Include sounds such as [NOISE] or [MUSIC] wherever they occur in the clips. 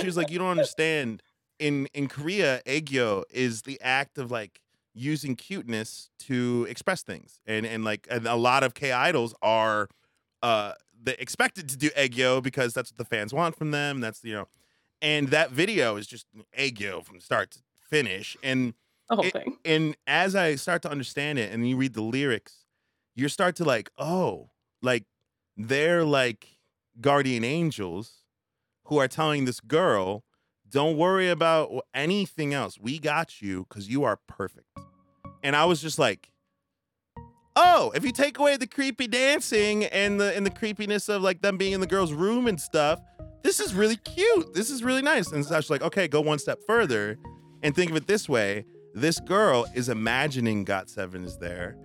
she was like, you don't understand. In in Korea, aegyo is the act of like using cuteness to express things, and and like and a lot of K idols are uh they expected to do aegyo because that's what the fans want from them. That's you know, and that video is just aegyo from start to finish, and The whole it- thing. and as I start to understand it and you read the lyrics, you start to like, oh, like they're like guardian angels who are telling this girl, don't worry about anything else. We got you because you are perfect. And I was just like, oh, if you take away the creepy dancing and the and the creepiness of like them being in the girl's room and stuff, this is really cute. This is really nice. And Sasha's like, okay, go one step further and think of it this way. This girl is imagining GOT7 is there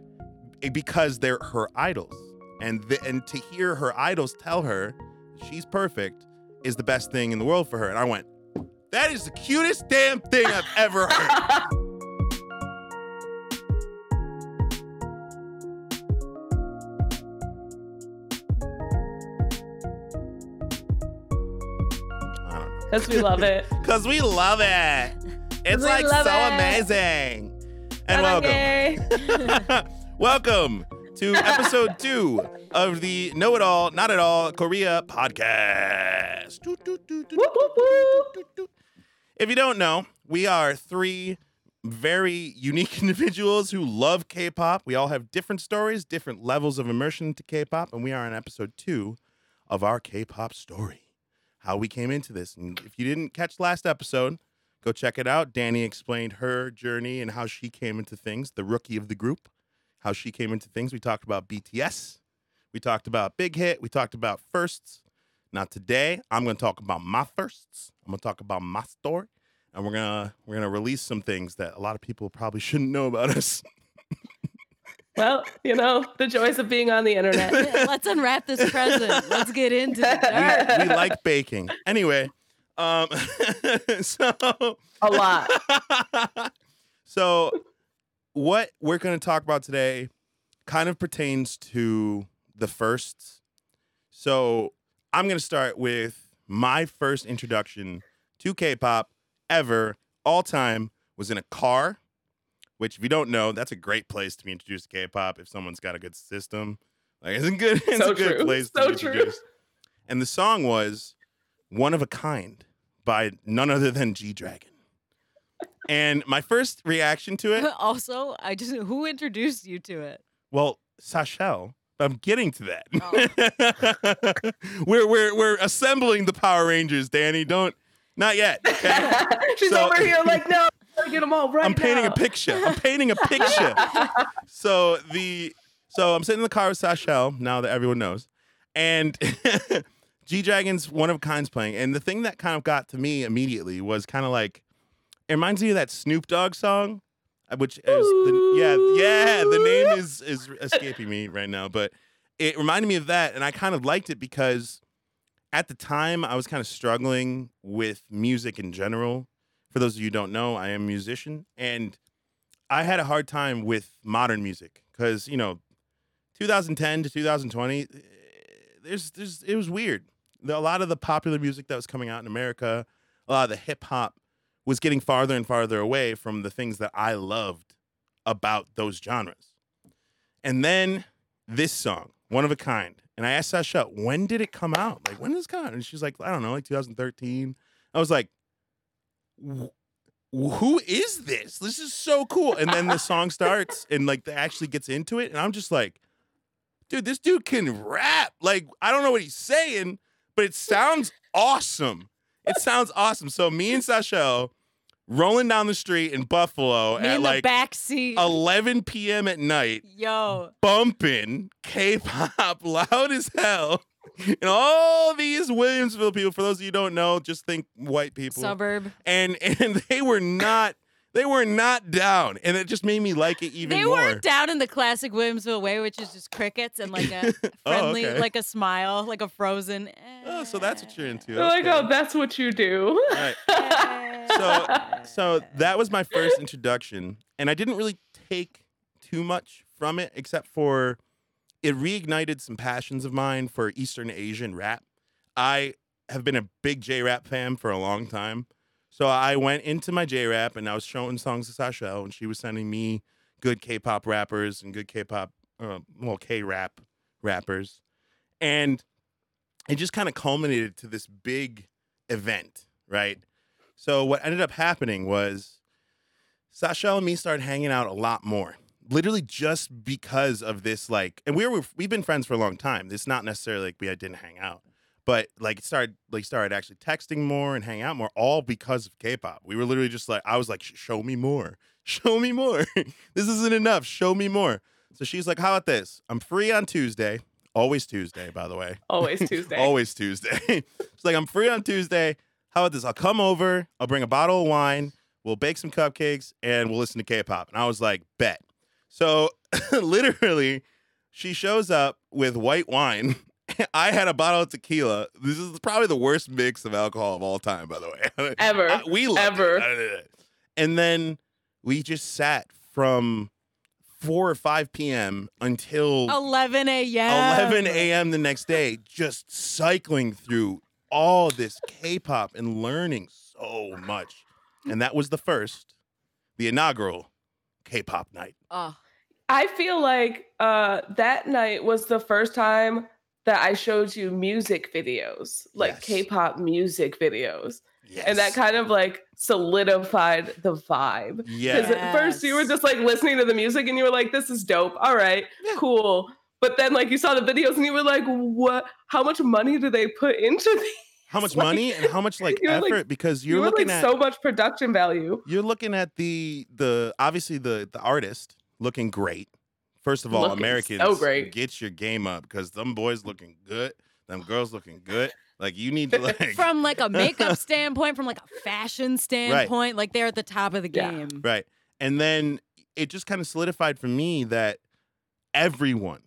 eh, because they're her idols. And the, and to hear her idols tell her she's perfect is the best thing in the world for her. And I went, that is the cutest damn thing I've ever [LAUGHS] heard. I don't know. Because we love it. [LAUGHS] Because we love it. It's like so it. amazing. And welcome. [LAUGHS] Welcome to episode two of the Know It All, Not At All Korea podcast. If you don't know, we are three very unique [LAUGHS] individuals who love K pop. We all have different stories, different levels of immersion into K pop, and we are on episode two of our K pop story. How we came into this. And if you didn't catch last episode, go check it out. Danny explained her journey and how she came into things, the rookie of the group, how she came into things. We talked about BTS. We talked about Big Hit. We talked about firsts. Now today, I'm going to talk about my firsts. I'm going to talk about my story, and we're gonna we're gonna release some things that a lot of people probably shouldn't know about us. [LAUGHS] Well, you know, the joys of being on the internet. Let's unwrap this present. Let's get into it. [LAUGHS] All we, we like baking. Anyway, um, [LAUGHS] so A lot. so what we're going to talk about today kind of pertains to the firsts. So I'm going to start with my first introduction to K-pop ever, all time, was in a car. Which, if you don't know, that's a great place to be introduced to K-pop if someone's got a good system. Like, it's a good, [LAUGHS] it's So a good true. place to So be true. introduced. And the song was "One of a Kind" by none other than G Dragon. And my first reaction to it, [LAUGHS] Also, I just who introduced you to it? well, Sachel. I'm getting to that. Oh. [LAUGHS] we're we're we're assembling the Power Rangers, Danny. Don't not yet. [LAUGHS] Okay? She's So- over here like, no, get them all right I'm painting now. a picture. I'm painting a picture. [LAUGHS] so the so I'm sitting in the car with Sachel now that everyone knows, and G Dragon's one of kind's playing, and the thing that kind of got to me immediately was kind of like it reminds me of that Snoop Dogg song, which is the, yeah yeah the name is is escaping me right now, but it reminded me of that, and I kind of liked it because at the time I was kind of struggling with music in general. For those of you who don't know, I am a musician, and I had a hard time with modern music because you know, 2010 to 2020, eh, there's there's it was weird. The- A lot of the popular music that was coming out in America, a lot of the hip hop was getting farther and farther away from the things that I loved about those genres. And then this song, One of a Kind. And I asked Sasha, when did it come out? Like, when did this come out? And she's like, I don't know, like 2013. I was like, who is this? This is so cool. And then the song starts and like actually gets into it. And I'm just like, dude, this dude can rap. Like, I don't know what he's saying, but it sounds awesome. It sounds awesome. So me and Sachel rolling down the street in Buffalo Me at in the like back seat. 11 p.m. at night, Yo, bumping K-pop [LAUGHS] loud as hell. And all these Williamsville people, for those of you who don't know, just think white people. suburb. and [LAUGHS] and they were not they were not down. And it just made me like it even They more. They were down in the classic Williamsville way, which is just crickets and like a friendly, [LAUGHS] Oh, okay. like a smile, like a frozen. Eh. Oh, so that's what you're into. They're like, Okay. oh, that's what you do. All right. So so that was my first introduction, and I didn't really take too much from it, except for it reignited some passions of mine for Eastern Asian rap. I have been a big J rap fan for a long time. So I went into my J rap and I was showing songs to Sashel, and she was sending me good K pop rappers and good K pop, uh, well, K rap rappers. And it just kind of culminated to this big event, right? So what ended up happening was Sashel and me started hanging out a lot more. Literally just because of this, like, and we were we've been friends for a long time. It's not necessarily like we didn't hang out, but like started like started actually texting more and hang out more, all because of K-pop. We were literally just like, I was like, show me more, [LAUGHS] show me more. [LAUGHS] this isn't enough. Show me more. So she's like, how about this? I'm free on Tuesday. Always Tuesday, by the way. [LAUGHS] Always Tuesday. Always Tuesday. She's like, I'm free on Tuesday. How about this? I'll come over. I'll bring a bottle of wine. We'll bake some cupcakes and we'll listen to K-pop. And I was like, bet. So literally, she shows up with white wine. [LAUGHS] I had a bottle of tequila. This is probably the worst mix of alcohol of all time, by the way. [LAUGHS] Ever. I- we loved Ever. it. And then we just sat from 4 or 5 p.m. until 11 a.m. 11 a.m. the next day, just cycling through all this K-pop and learning so much. And that was the first, the inaugural K-pop night. Oh, I feel like uh, that night was the first time that I showed you music videos, like Yes. K-pop music videos, Yes. and that kind of like solidified the vibe. Because at first you were just like listening to the music and you were like, "This is dope. All right, Yeah. cool." But then like you saw the videos and you were like, "What? How much money do they put into [LAUGHS] these?" How much like- money and how much like [LAUGHS] You're like- effort because You you're were looking like at so much production value. you're looking at the the obviously the the artist looking great. First of all, Looking so Americans great. get your game up because them boys looking good, them girls looking good. [LAUGHS] Like you need to like from like a makeup [LAUGHS] standpoint, from like a fashion standpoint, like they're at the top of the Yeah. game. Right. And then it just kind of solidified for me that everyone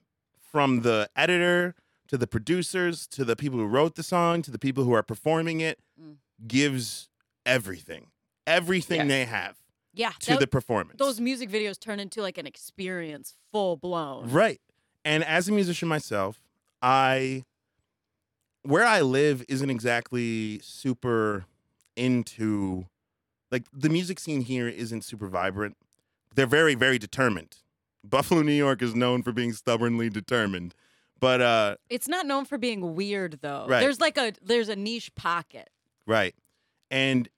from the editor to the producers to the people who wrote the song to the people who are performing it Mm. gives everything. Everything Yes. they have Yeah, to that- the performance. those music videos turn into like an experience, full blown. Right. And as a musician myself, I where I live isn't exactly super into like the music scene here isn't super vibrant. They're very very determined. Buffalo, New York is known for being stubbornly determined. But uh It's not known for being weird though. Right. There's like a there's a niche pocket. right. And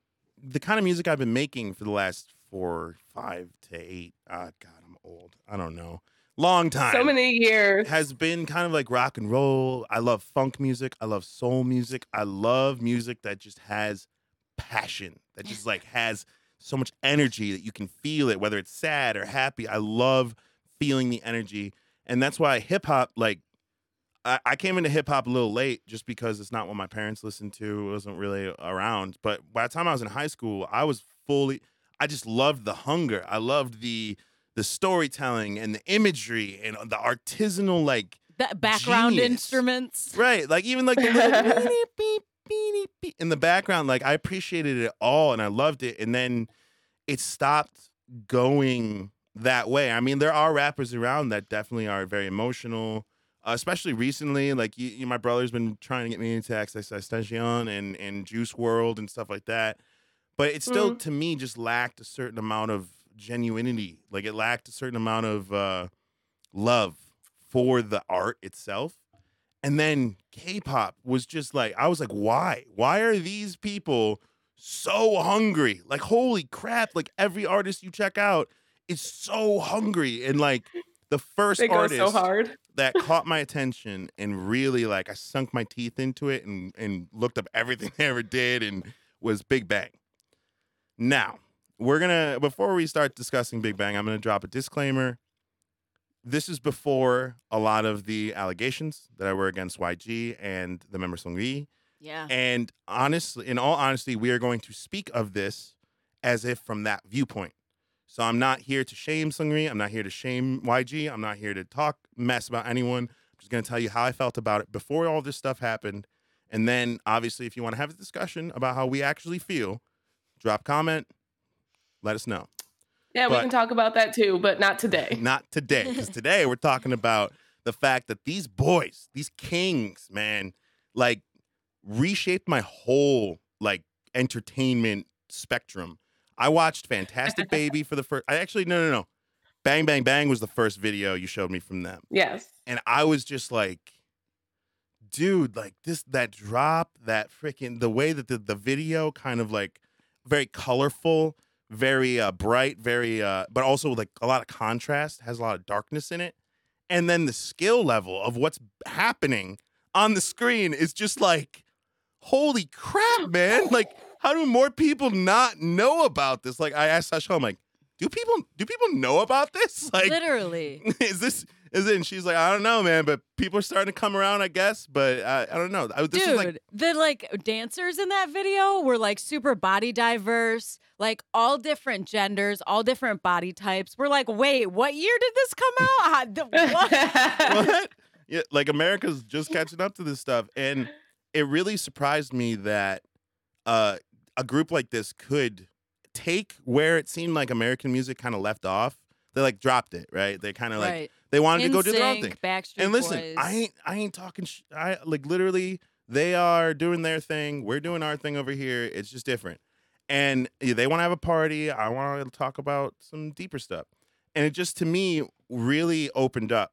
the kind of music I've been making for the last 4 5 to 8 ah god, I'm old. I don't know. Long time. So many years. has been kind of like rock and roll. I love funk music. I love soul music. I love music that just has passion, that just like has so much energy that you can feel it, whether it's sad or happy. I love feeling the energy. And that's why hip hop, like, I, I came into hip hop a little late just because it's not what my parents listened to. It wasn't really around. But by the time I was in high school, I was fully, I just loved the hunger. I loved the, the storytelling and the imagery and the artisanal like Ba- background Genius. instruments. right like even like the little [LAUGHS] beep, beep, beep, beep in the background like i appreciated it all and i loved it and then it stopped going that way i mean there are rappers around that definitely are very emotional uh, especially recently like you, you, my brother's been trying to get me into XXXTentacion and and Juice WRLD and stuff like that but it still to me just lacked a certain amount of genuinity. Like it lacked a certain amount of uh love for the art itself. And then k-pop was just like i was like why? Why are these people so hungry? Like holy crap like every artist you check out is so hungry. And like the first artist so hard. that [LAUGHS] caught my attention and really like I sunk my teeth into it and and looked up everything [LAUGHS] they ever did and was Big Bang. Now, we're gonna before we start discussing Big Bang, I'm gonna drop a disclaimer. This is before a lot of the allegations that I were against YG and the member Seungri. Yeah. And honestly, in all honesty, we are going to speak of this as if from that viewpoint. So I'm not here to shame Seungri. I'm not here to shame YG. I'm not here to talk mess about anyone. I'm just going to tell you how I felt about it before all this stuff happened. And then, obviously, if you want to have a discussion about how we actually feel, drop comment, let us know. Yeah, we can talk about that too, but not today. [LAUGHS] Not today, because [LAUGHS] today we're talking about the fact that these boys, these kings, man, like reshaped my whole like entertainment spectrum. I watched Fantastic [LAUGHS] Baby for the first. I actually no no no, Bang Bang Bang was the first video you showed me from them, Yes. and I was just like, dude, like this that drop, that freaking the way that the the video kind of like very colorful, very uh, bright, very uh, but also like a lot of contrast, has a lot of darkness in it, and then the skill level of what's happening on the screen is just like, holy crap, man! [GASPS] Like, how do more people not know about this? Like, I asked Sasha, I'm like, do people do people know about this? [LAUGHS] Like, Literally. [LAUGHS] is this is it? And she's like, I don't know, man, but people are starting to come around, I guess. But I, I don't know. I, this Dude, like, the like dancers in that video were like super body diverse, like all different genders, all different body types. We're like, wait, what year did this come [LAUGHS] out? The- what? what? Yeah, like America's just [LAUGHS] catching up to this stuff, and it really surprised me that uh, a group like this could take where it seemed like American music kind of left off. They like dropped it, right? They kind of like right. they wanted to go do their own thing. Backstreet and listen, Boys. I ain't I ain't talking. Sh- I like literally they are doing their thing. We're doing our thing over here. It's just different. And yeah, they want to have a party. I want to talk about some deeper stuff. And it just to me really opened up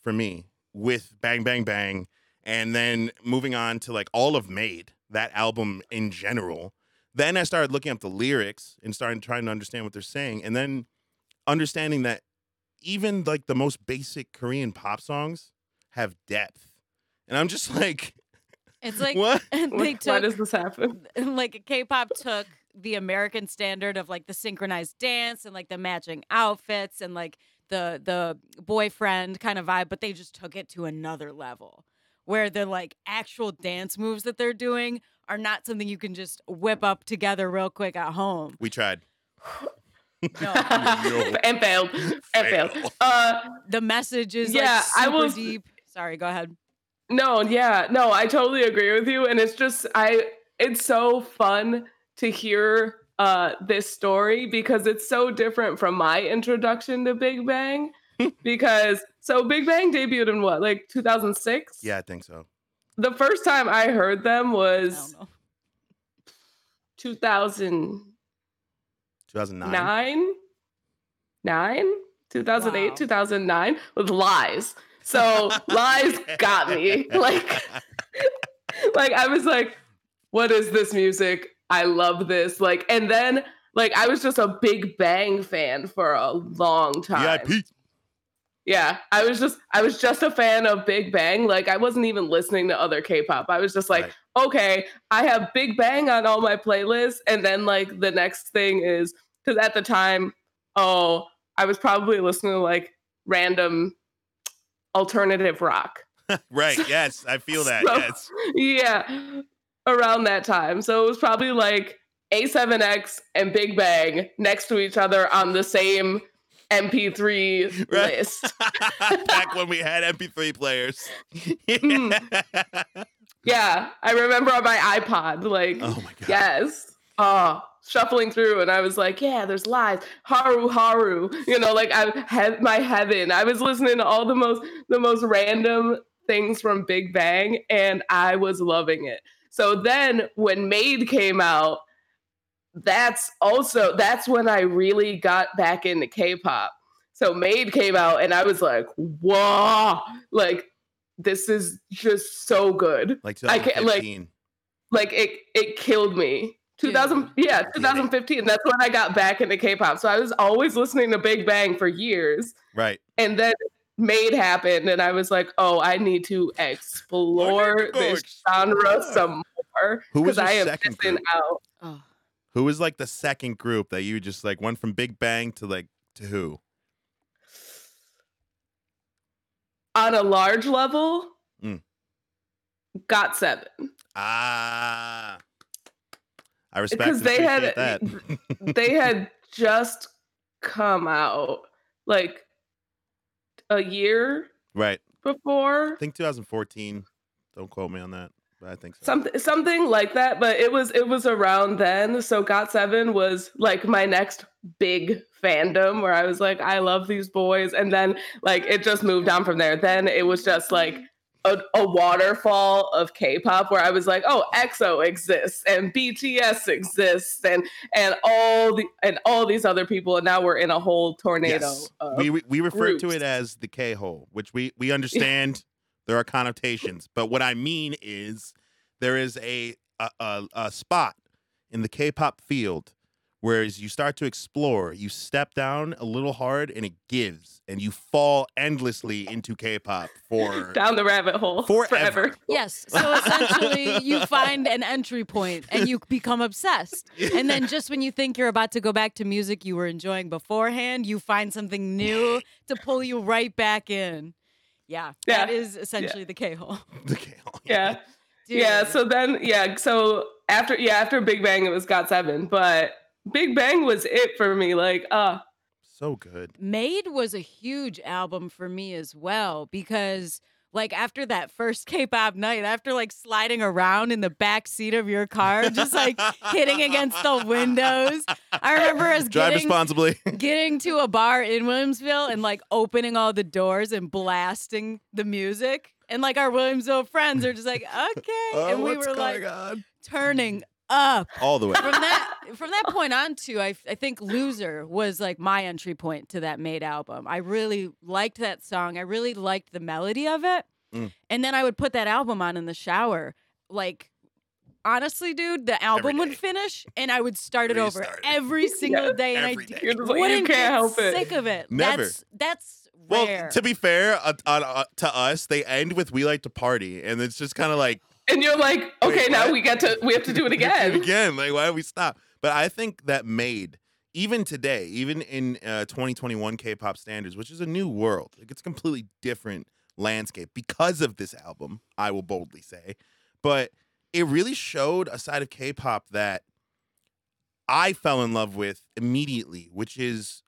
for me with Bang Bang Bang, and then moving on to like all of Made that album in general. Then I started looking up the lyrics and starting trying to understand what they're saying, and then understanding that even like the most basic Korean pop songs have depth. And I'm just [LAUGHS] like, It's like what? [LAUGHS] they Why does this happen? [LAUGHS] like K-pop took the American standard of like the synchronized dance and like the matching outfits and like the the boyfriend kind of vibe, but they just took it to another level where the like actual dance moves that they're doing are not something you can just whip up together real quick at home. We tried. [SIGHS] [SIGHS] No. [LAUGHS] [LAUGHS] and failed. And failed. Uh, The message is Yeah, like I was- deep. Sorry, go ahead. No, yeah, no, I totally agree with you. And it's just I it's so fun to hear uh this story because it's so different from my introduction to Big Bang. [LAUGHS] because so Big Bang debuted in what, like 2006? Yeah, I think so. The first time I heard them was don't know. 2009? 2009. 9? 2008, Wow. 2009 with Lies. So [LAUGHS] Lies got me. [LAUGHS] Like like I was like, what is this music? I love this. Like, and then like I was just a Big Bang fan for a long time. VIP. Yeah, I was just I was just a fan of Big Bang. Like I wasn't even listening to other K-pop. I was just like, Right. okay, I have Big Bang on all my playlists, and then like the next thing is because at the time, oh, I was probably listening to like random alternative rock. [LAUGHS] Right. Yes, I feel that. So- yes. yeah, around that time. So it was probably like A7X and Big Bang next to each other on the same MP3 [LAUGHS] Right. list. [LAUGHS] Back when we had MP3 players. Hmm. Yeah, I remember on my iPod, like, oh my god. yes, oh, shuffling through, and I was like, yeah, there's lies, Haru Haru, you know, like I had my heaven. I was listening to all the most the most random things from Big Bang, and I was loving it. So then when Made came out, that's also that's when I really got back into K-pop. So Made came out, and I was like, whoa, like this is just so good. Like I can't, like- Like it it killed me. 2000 yeah, 2015. That's when I got back into K-pop. So I was always listening to Big Bang for years. right. And then Made happened and I was like, "Oh, I need to explore go this genre some more Who was because I am second missing group? out." Oh. Who was like the second group that you just like went from Big Bang to like to who? On a large level, Mm. GOT7. Ah. I respect Because they had- that. they had just come out like a year right. before I think 2014. Don't quote me on that, but I think so. something something like that but it was it was around then so GOT7 was like my next big fandom where i was like i love these boys and then like it just moved on from there then it was just like a, a waterfall of K-pop where I was like, oh, EXO exists and BTS exists and and all the and all these other people, and now we're in a whole tornado. Yes. Of, we we- we refer to it as the K hole, which we we [LAUGHS] understand there are connotations, but what I mean is there is a a, a, a spot in the K-pop field where as you start to explore, you step down a little hard and it gives, and you fall endlessly into K-pop for [LAUGHS] down the rabbit hole Forever. forever. Yes. So essentially, you find an entry point and you become obsessed. And then just when you think you're about to go back to music you were enjoying beforehand, you find something new to pull you right back in. Yeah, that Yeah. is essentially the K hole. [LAUGHS] the K hole. Yeah. Yeah. So then, yeah. So after, yeah, after Big Bang, it was Got Seven, but Big Bang was it for me. Like, uh, so good. Made was a huge album for me as well because like after that first [LAUGHS] K-pop night, after like sliding around in the back seat of your car, just like hitting against the windows. I remember us [LAUGHS] Drive getting responsibly. [LAUGHS] getting to a bar in Williamsville and like opening all the doors and blasting the music. And like our Williamsville friends are just like, okay. Oh, and we what's were going like on? turning up. all the way. From that from that point on too I I think Loser was like my entry point to that made album. I really liked that song. I really liked the melody of it. Mm. And then I would put that album on in the shower. Like honestly, dude, the album would finish and I would start it over Restart every [LAUGHS] single day and Every I day. You're like, you wouldn't can't get help it. sick of it. Never. That's that's Well, rare. to be fair, uh, uh, uh, to us, they end with "We like to party," and it's just kind of like and you're like, okay, Wait, now we get to, [LAUGHS] we have to do it again. again. Like, why do we stop? But I think that made even today, even in uh, 2021 K-pop standards, which is a new world, like it's a completely different landscape because of this album. I will boldly say, but it really showed a side of K-pop that I fell in love with immediately, which is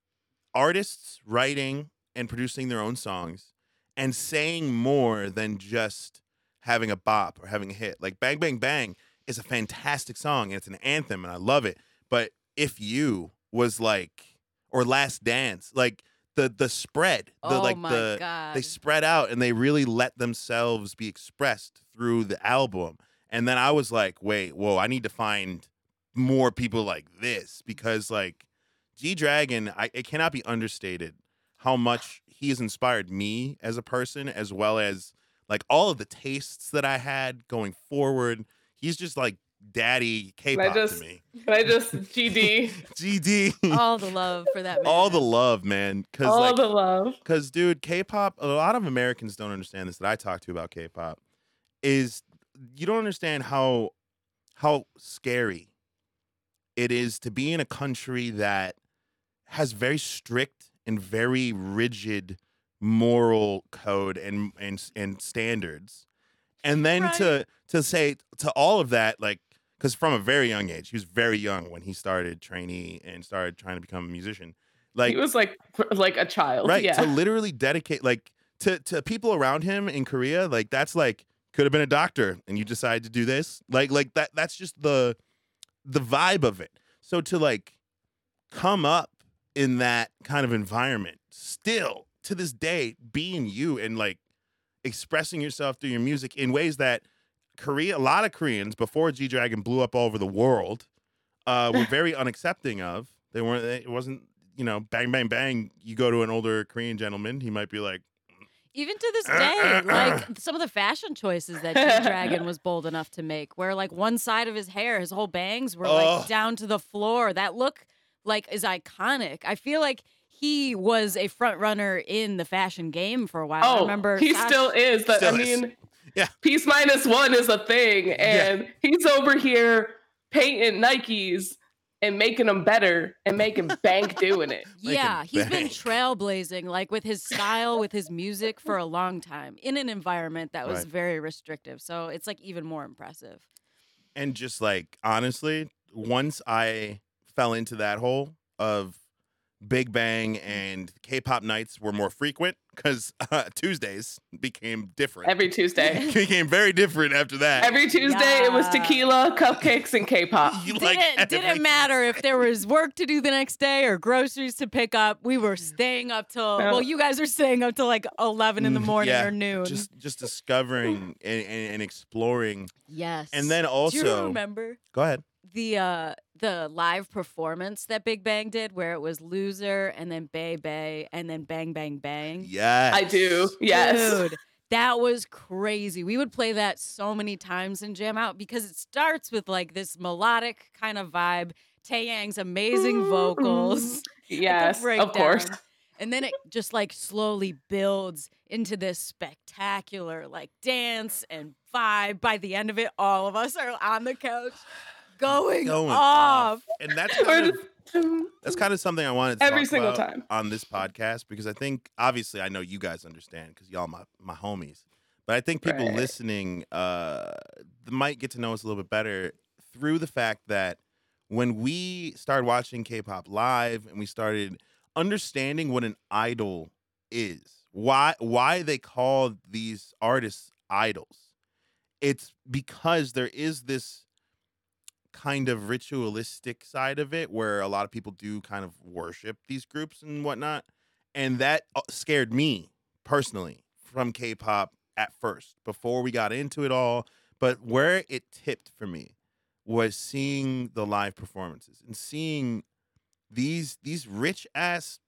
artists writing and producing their own songs and saying more than just having a bop or having a hit. Like Bang Bang Bang is a fantastic song and it's an anthem and I love it. But if you was like or Last Dance, like the the spread, the oh like the god. they spread out and they really let themselves be expressed through the album. And then I was like, wait, whoa, I need to find more people like this because like G Dragon, I it cannot be understated how much he has inspired me as a person as well as like all of the tastes that I had going forward. He's just like daddy K-pop just- to me. [LAUGHS] Can I just [LAUGHS] GD GD. all the [LAUGHS] love for that man. all the love, man. Cause all like the love? because, dude, K-pop. A lot of Americans don't understand this. That I talk to about K-pop is you don't understand how how scary it is to be in a country that has very strict and very rigid moral code and and and standards, and then to to say to all of that like because from a very young age he was very young when he started trainee and started trying to become a musician like he was like, like a child. right Yeah. to [LAUGHS] literally dedicate like to to people around him in korea like that's like could have been a doctor and you decide to do this like like that that's just the the vibe of it so to like come up in that kind of environment still to this day being you and like expressing yourself through your music in ways that korea a lot of koreans before g-dragon blew up all over the world uh, were [LAUGHS] very unaccepting of they weren't it wasn't you know bang bang bang you go to an older korean gentleman he might be like Even to this uh, day, uh, uh. like some of the fashion choices that G Dragon [LAUGHS] was bold enough to make, where like one side of his hair, his whole bangs were like down to the floor. That look like is iconic. I feel like he was a front runner in the fashion game for a while. I Oh, remember he Sash- still is. But Still I is. mean, [LAUGHS] Yeah. Peaceminusone is a thing, and he's over here painting Nikes and making them better and making [LAUGHS] bank doing it. Yeah, Making he's been trailblazing like with his style, with his music for a long time in an environment that was Right. very restrictive. So it's like even more impressive. and just like honestly once i fell into that hole of big bang and k-pop nights were more frequent because uh, Tuesdays became different. Every Tuesday. [LAUGHS] became very different after that. Every Tuesday it was tequila, cupcakes, and K-pop. [LAUGHS] You didn't, like didn't matter if there was work to do the next day or groceries to pick up. We were staying up till Yeah. well, you guys are staying up till like eleven in the Mm, morning yeah, or noon. Just just discovering and, and, and exploring, yes. and then also do you remember go ahead. The uh the live performance that Big Bang did, where it was Loser and then Bae Bae and then Bang Bang Bang? Yes, I do. Yes. Dude, that was crazy. We would play that so many times in Jam Out because it starts with like this melodic kind of vibe. Taeyang's amazing vocals. Yes, of course. And then it just like slowly builds into this spectacular like dance and vibe. By the end of it, all of us are on the couch going, Going off. and that's kind of that's kind of something I wanted to say Every talk single about time. on this podcast because I think obviously I know you guys understand because y'all my my homies, but I think people Right. listening uh might get to know us a little bit better through the fact that when we started watching K-pop live and we started understanding what an idol is, why why they call these artists idols, it's because there is this kind of ritualistic side of it where a lot of people do kind of worship these groups and whatnot. And that uh, scared me personally from K pop at first before we got into it all. But where it tipped for me was seeing the live performances and seeing these these rich ass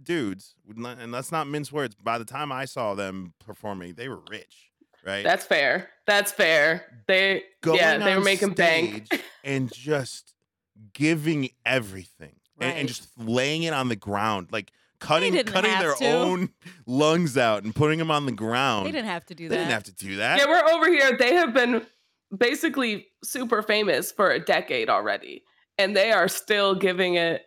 dudes and let's not mince words by the time i saw them performing they were rich right That's fair. That's fair. They going yeah, they were making bank. and just giving everything and, and just laying it on the ground, like cutting cutting their to. own [LAUGHS] lungs out and putting them on the ground. They didn't have to do that. They didn't have to do that. Yeah, we're over here. They have been basically super famous for a decade already, and they are still giving it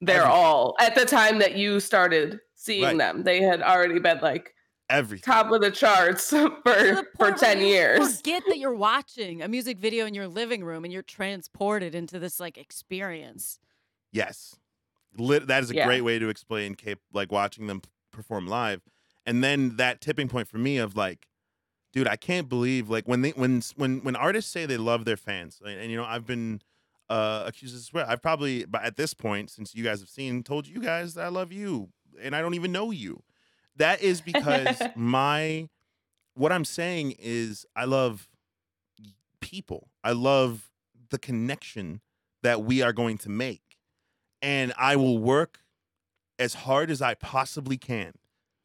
their Everything. all. At the time that you started seeing Right. them, they had already been like Everything. top of the charts [LAUGHS] for the for 10 years. Forget that you're watching a music video in your living room and you're transported into this like experience. Yes. Lit, that is a Yeah. great way to explain Cape, like watching them perform live. And then that tipping point for me of like, dude, I can't believe like when they when when when artists say they love their fans, and, and, you know, I've been uh accused of swear. I've probably but at this point, since you guys have seen, told you guys that I love you and I don't even know you. That is [LAUGHS] because my what I'm saying is I love people. I love the connection that we are going to make. And I will work as hard as I possibly can.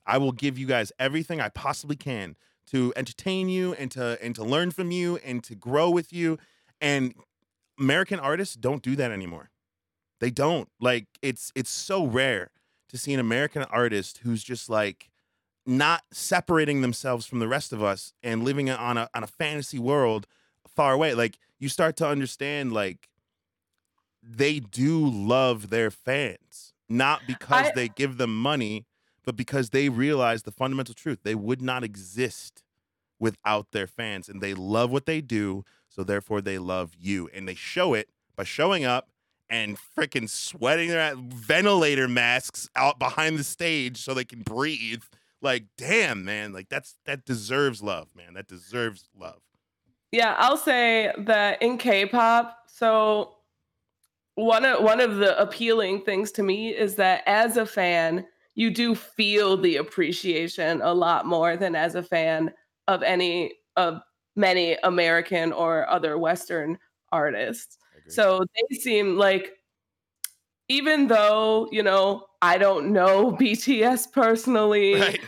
I will give you guys everything I possibly can to entertain you and to and to learn from you and to grow with you. And American artists don't do that anymore. They don't. Like it's it's so rare to see an American artist who's just like not separating themselves from the rest of us and living on a on a fantasy world far away. Like you start to understand like they do love their fans, not because I- they give them money, but because they realize the fundamental truth. They would not exist without their fans and they love what they do, so therefore they love you and they show it by showing up and freaking sweating their ventilator masks out behind the stage so they can breathe. Like, damn, man, like that's that deserves love, man. That deserves love. Yeah, I'll say that in K-pop, so one of one of the appealing things to me is that as a fan, you do feel the appreciation a lot more than as a fan of any of many American or other Western artists. So they seem like even though, you know, I don't know [LAUGHS] BTS personally, right.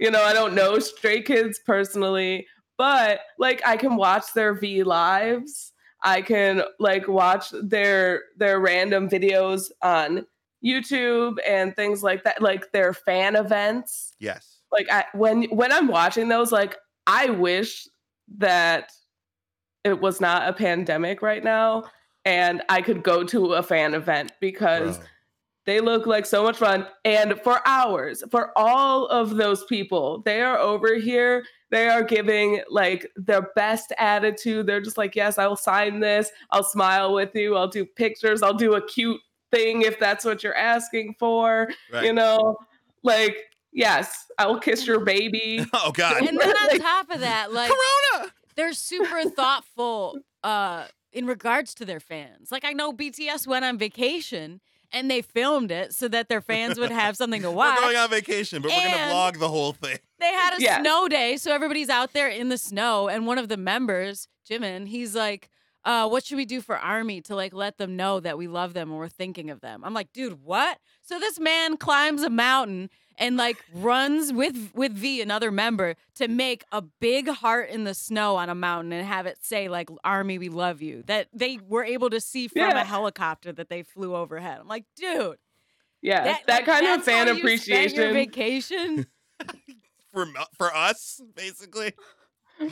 you know, I don't know Stray Kids personally, but like I can watch their V lives. I can like watch their their random videos on YouTube and things like that, like their fan events. Yes. Like I when when I'm watching those, like I wish that it was not a pandemic right now and I could go to a fan event because Bro. they look like so much fun. And for hours, for all of those people, they are over here. They are giving like their best attitude. They're just like, yes, I will sign this. I'll smile with you. I'll do pictures. I'll do a cute thing if that's what you're asking for. Right. You know, like Yes, I will kiss your baby. [LAUGHS] Oh God, And then on [LAUGHS] top of that, like Corona. They're super thoughtful uh in regards to their fans. Like I know BTS went on vacation and they filmed it so that their fans would have something to watch. [LAUGHS] We're going on vacation, but we're gonna vlog the whole thing. they had a Yeah. snow day, so everybody's out there in the snow. And one of the members, Jimin, he's like, uh, what should we do for Army to like let them know that we love them and we're thinking of them? I'm like, dude, what? So this man climbs a mountain and like runs with with V, another member, to make a big heart in the snow on a mountain and have it say like Army, we love you. That they were able to see from Yeah. a helicopter that they flew overhead. I'm like, dude, Yeah, that, like, kind of that's how fan you your appreciation. vacation. [LAUGHS] [LAUGHS] For for us, basically.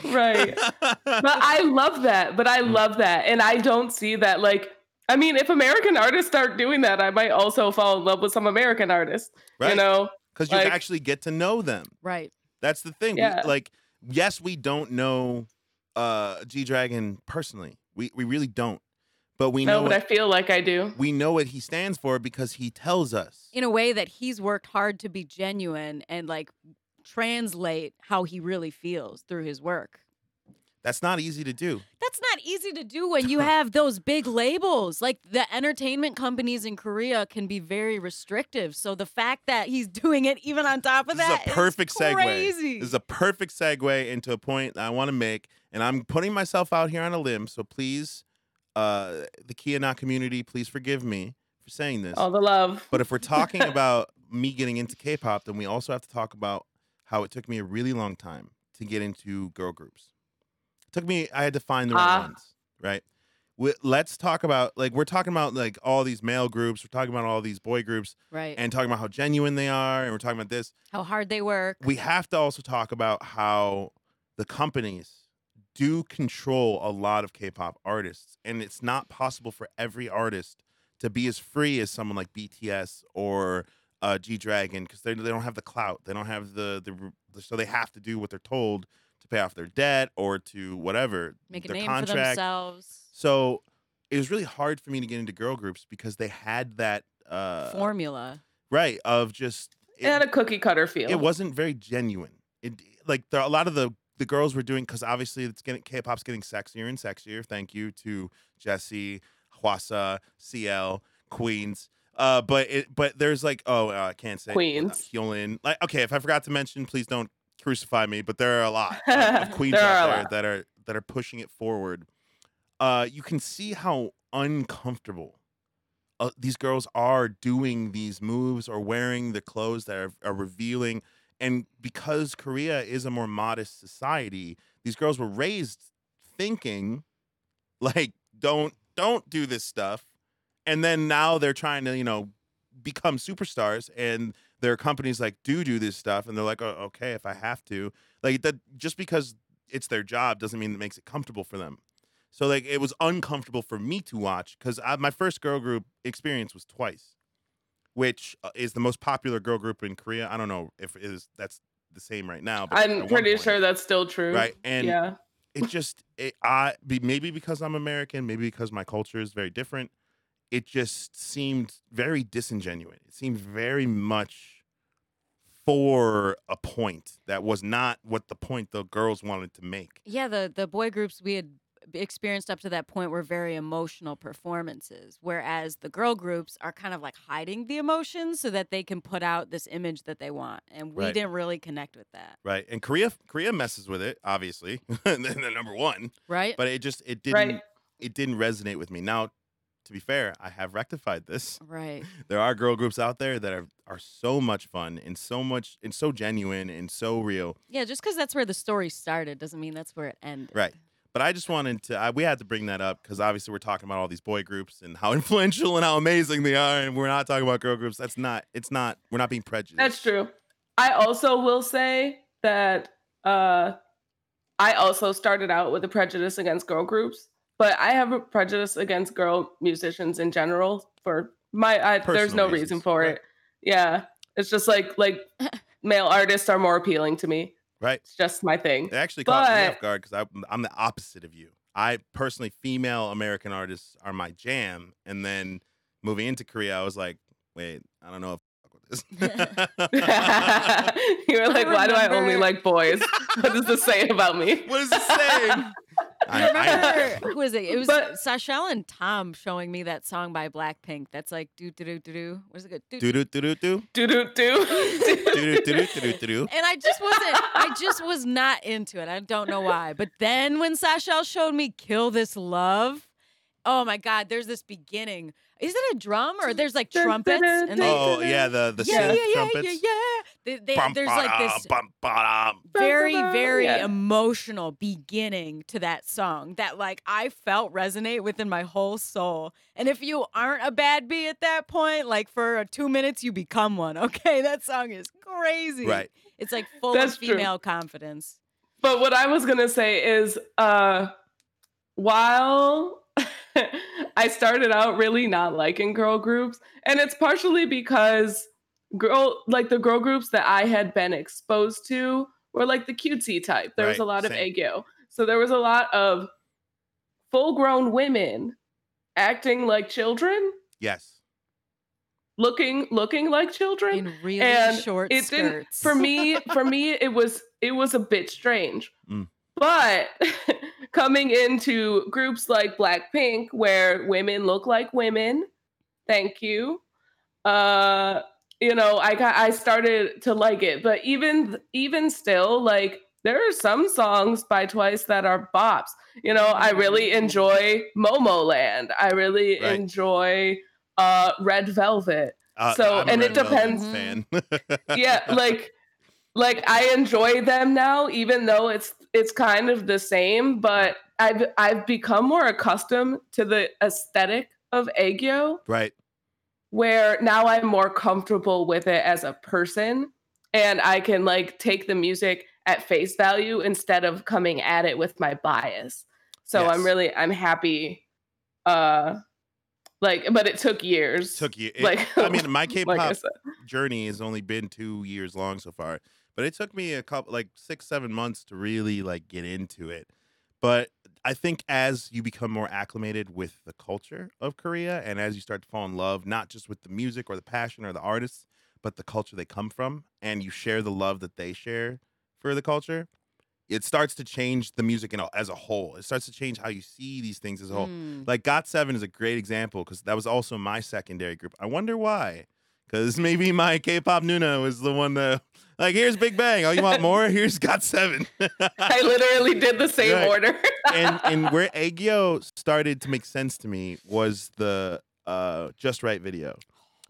right. But I [LAUGHS] love that. But I love that. And I don't see that like I mean, if American artists start doing that, I might also fall in love with some American artists. You know? Because you actually get to know them. right. That's the thing. We- like, yes, we don't know uh G Dragon personally. We we really don't. But we no, know but I feel like I do. we know what he stands for because he tells us. in a way that he's worked hard to be genuine and like translate how he really feels through his work. That's not easy to do. That's not easy to do when you [LAUGHS] have those big labels. Like the entertainment companies in Korea can be very restrictive. So the fact that he's [LAUGHS] doing it even on top of This that is a perfect segue. crazy. This is a perfect segue into a point that I want to make, and I'm putting myself out here on a limb. So please, uh, the Kiana community, please forgive me for saying this. All the love. But if we're talking [LAUGHS] about me getting into K-pop, then we also have to talk about how it took me a really long time to get into girl groups. Took me. I had to find the right Ah. ones. Right. We, let's talk about like we're talking about like all these male groups. We're talking about all these boy groups, right. and talking about how genuine they are, and we're talking about this how hard they work. we have to also talk about how the companies do control a lot of K-pop artists, and it's not possible for every artist to be as free as someone like BTS or uh, G Dragon because they they don't have the clout, they don't have the, the so they have to do what they're told to pay off their debt or to whatever Make a their name contract. for themselves. So it was really hard for me to get into girl groups because they had that uh, Formula. right of just It had a cookie cutter feel. it wasn't very genuine. It like there a lot of the the girls were doing because obviously it's getting K-pop's getting sexier and sexier. Thank you to Jessi, Hwasa, CL, Queens. Uh, but it but there's like oh uh, I can't say Queens. Hyolyn. Like okay, if I forgot to mention, please don't crucify me. But there are a lot [LAUGHS] of, of queens There out there that are that are pushing it forward. Uh, you can see how uncomfortable uh, these girls are doing these moves or wearing the clothes that are, are revealing. And because Korea is a more modest society, these girls were raised thinking like don't don't do this stuff. And then now they're trying to, you know, become superstars and there are companies like do do this stuff and they're like, oh, okay, if I have to. Like that just because it's their job doesn't mean it makes it comfortable for them. So like it was uncomfortable for me to watch because my first girl group experience was twice, which uh, is the most popular girl group in Korea. I don't know if it is that's the same right now. But I'm pretty point, sure that's still true. right. And yeah. it just it, I maybe because I'm American, maybe because my culture is very different. It just seemed very disingenuous. It seemed very much for a point that was not what the point the girls wanted to make. Yeah, the the boy groups we had experienced up to that point were very emotional performances, whereas the girl groups are kind of like hiding the emotions so that they can put out this image that they want, and we Right. didn't really connect with that, Right. And Korea Korea messes with it, obviously. and [LAUGHS] then they're number one. right? But it just it didn't Right. it didn't resonate with me. Now, to be fair, I have rectified this. right. [LAUGHS] There are girl groups out there that are are so much fun and so much and so genuine and so real. Yeah, just because that's where the story started doesn't mean that's where it ended. Right. But I just wanted to I, we had to bring that up because obviously we're talking about all these boy groups and how [LAUGHS] influential and how amazing they are, and we're not talking about girl groups. That's not it's not we're not being prejudiced. That's true. I also will say that uh I also started out with a prejudice against girl groups, but I have a prejudice against girl musicians in general for my I, there's Personal no reason for right. it. Yeah. It's just like like [LAUGHS] male artists are more appealing to me. Right. It's just my thing. It actually caught me off guard because I'm the opposite of you. I personally, female American artists are my jam. And then moving into Korea, I was like, wait, I don't know if I fuck with this. [LAUGHS] you were like, why do I only like boys? [LAUGHS] What does this say about me? what is this saying? I remember who was it? It was But- Sashelle and Tom showing me that song by Blackpink. That's like do do do do do. What is it? Good? Do do do do do Do do do [LAUGHS] do. do do do do do. And I just wasn't. I just was not into it. I don't know why. But then when Sashelle showed me "Kill This Love," oh my God! There's this beginning. Is it a drum or there's like Dun, dun, trumpets? dun, And they, Oh yeah, the the yeah, synth yeah, yeah, trumpets. yeah, yeah. They, they, Bum, there's like this bum, ba, very very Yeah. emotional beginning to that song that like I felt resonate within my whole soul. And if you aren't a bad bee at that point, like for 2 minutes you become one. Okay, that song is crazy. Right. It's like full That's of true. female confidence. But what I was gonna say is, uh, while [LAUGHS] I started out really not liking girl groups, and it's partially because girl, like the girl groups that I had been exposed to were like the cutesy type. There was a lot of same. aegyo, so there was a lot of full-grown women acting like children, Yes. looking looking like children. In really and short it didn't skirts. for me for me it was it was a bit strange Mm. but [LAUGHS] coming into groups like blackpink where women look like women. Thank you. Uh you know i got i started to like it but even even still like there are some songs by twice that are bops. You know i really enjoy Momoland. I really Right. enjoy uh red velvet. Uh, So- and it Red Velvet depends- yeah like like i enjoy them now even though it's it's kind of the same but i've i've become more accustomed to the aesthetic of aegyo. Right. where now i'm more comfortable with it as a person and i can like take the music at face value instead of coming at it with my bias. So i'm really i'm happy uh like but it took years. Took you. like I mean, my [LAUGHS] K-pop like journey has only been two years long so far, but it took me a couple, like six, seven months to really like get into it. But I think as you become more acclimated with the culture of Korea, and as you start to fall in love, not just with the music or the passion or the artists, but the culture they come from, and you share the love that they share for the culture, it starts to change the music a, as a whole. It starts to change how you see these things as a whole. Mm. Like GOT7 is a great example because that was also my secondary group. I wonder why. Because maybe my K-pop Noona was the one that, like, here's Big Bang. Oh, you want more? [LAUGHS] Here's GOT7. i literally did the same Right. order [LAUGHS] and and [LAUGHS] where Aegyo started to make sense to me was the uh Just Right video,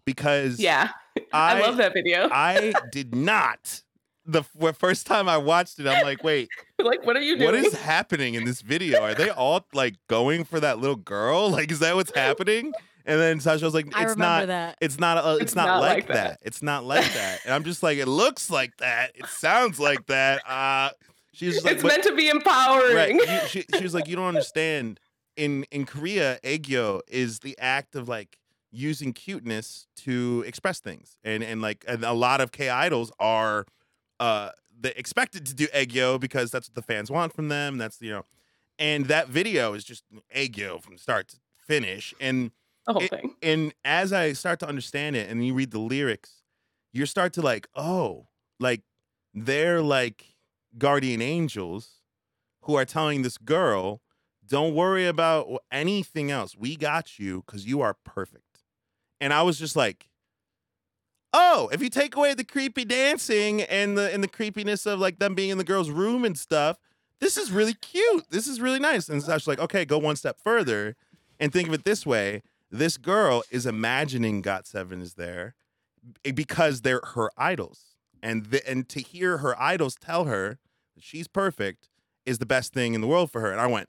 because yeah I, I, love that video. I did not. The first time I watched it, I'm like, wait, like, what are you doing? what is happening in this video? Are they all like going for that little girl? Like, is that what's happening? And then Sasha was like, it's remember not. that. It's not. Uh, it's, It's not, not like, like that. that. It's not like that. And I'm just like, it looks like that. It sounds like that. Uh, she's just like, it's meant to be right. empowering. You- [LAUGHS] she, she was like, you don't understand. In in Korea, aegyo is the act of like using cuteness to express things, and and like and a lot of K idols are uh they expected to do aegyo because that's what the fans want from them. That's you know, and that video is just aegyo from start to finish, and the whole it- thing. and as I start to understand it and you read the lyrics, you start to like, oh, like they're like guardian angels who are telling this girl, don't worry about anything else. We got you because you are perfect. And I was just like, oh, if you take away the creepy dancing and the and the creepiness of like them being in the girl's room and stuff, this is really cute. This is really nice. And Sasha's like, okay, go one step further and think of it this way this girl is imagining GOT7 is there eh, because they're her idols, and the, and to hear her idols tell her that she's perfect is the best thing in the world for her. And I went,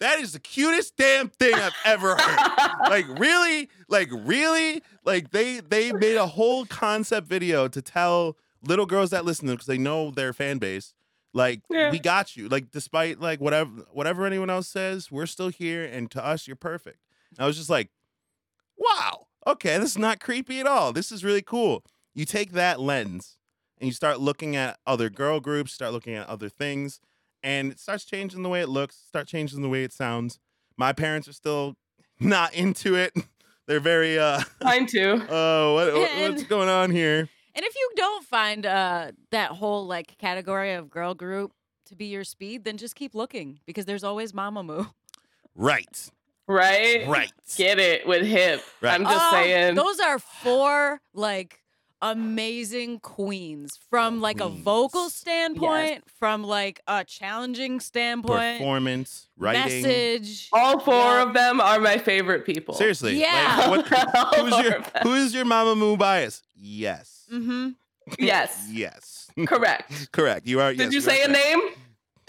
that is the cutest damn thing I've ever heard. [LAUGHS] like really, like really, like they they made a whole concept video to tell little girls that listen to them because they know their fan base. Like Yeah. we got you. Like despite like whatever whatever anyone else says, we're still here, and to us, you're perfect. And I was just like, wow, okay, this is not creepy at all. This is really cool. You take that lens and you start looking at other girl groups, start looking at other things, and it starts changing the way it looks, start changing the way it sounds. My parents are still [LAUGHS] not into it. [LAUGHS] They're very uh Mine too. [LAUGHS] oh what, what- what's going on here? And if you don't find uh, that whole like category of girl group to be your speed, then just keep looking because there's always Mamamoo. Right. Right? Right. Get it with hip. Right. I'm just Oh, saying. Those are four like amazing queens from like a vocal standpoint, from like a challenging standpoint, Performance, writing. message. All four Yeah. of them are my favorite people. Seriously. Yeah. Like, what, [LAUGHS] who's your who is your Mamamoo bias? Yes. Mm-hmm. Yes. Yes. Correct. [LAUGHS] Correct. You are. Did yes, you are say a correct. name?